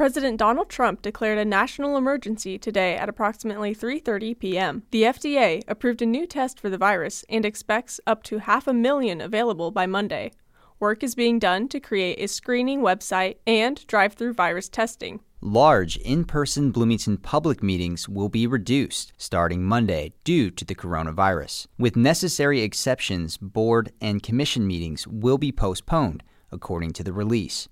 President Donald Trump declared a national emergency today at approximately 3:30 p.m. The FDA approved a new test for the virus and expects up to half a million available by Monday. Work is being done to create a screening website and drive-through virus testing. Large in person Bloomington public meetings will be reduced starting Monday due to the coronavirus. With necessary exceptions, board and commission meetings will be postponed, according to the release.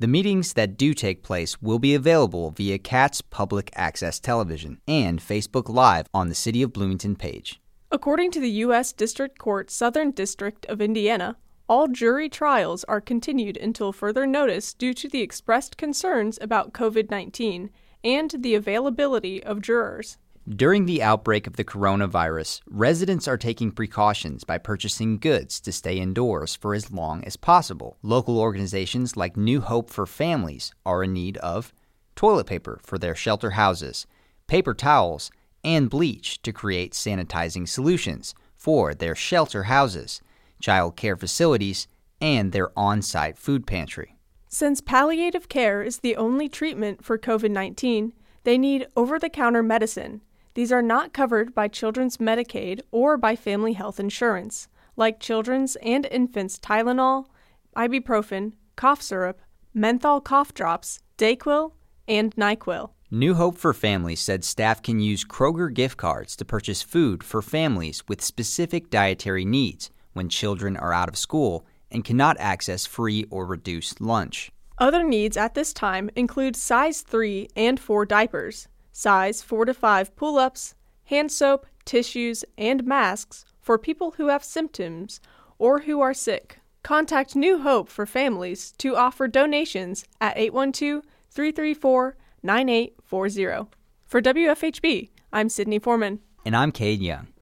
The meetings that do take place will be available via CATS Public Access Television and Facebook Live on the City of Bloomington page. According to the U.S. District Court Southern District of Indiana, all jury trials are continued until further notice due to the expressed concerns about COVID 19 and the availability of jurors. During the outbreak of the coronavirus, residents are taking precautions by purchasing goods to stay indoors for as long as possible. Local organizations like New Hope for Families are in need of toilet paper for their shelter houses, paper towels, and bleach to create sanitizing solutions for their shelter houses, child care facilities, and their on site food pantry. Since palliative care is the only treatment for COVID 19, they need over the counter medicine these are not covered by children's Medicaid or by family health insurance, like children's and infants' Tylenol, ibuprofen, cough syrup, menthol cough drops, Dayquil, and NyQuil. New Hope for Families said staff can use Kroger gift cards to purchase food for families with specific dietary needs when children are out of school and cannot access free or reduced lunch. Other needs at this time include size 3 and 4 diapers, size 4 to 5 pull ups, hand soap, tissues, and masks for people who have symptoms or who are sick. Contact New Hope for Families to offer donations at 812 334 9840. For WFHB, I'm Sydney Foreman. And I'm Cade Young.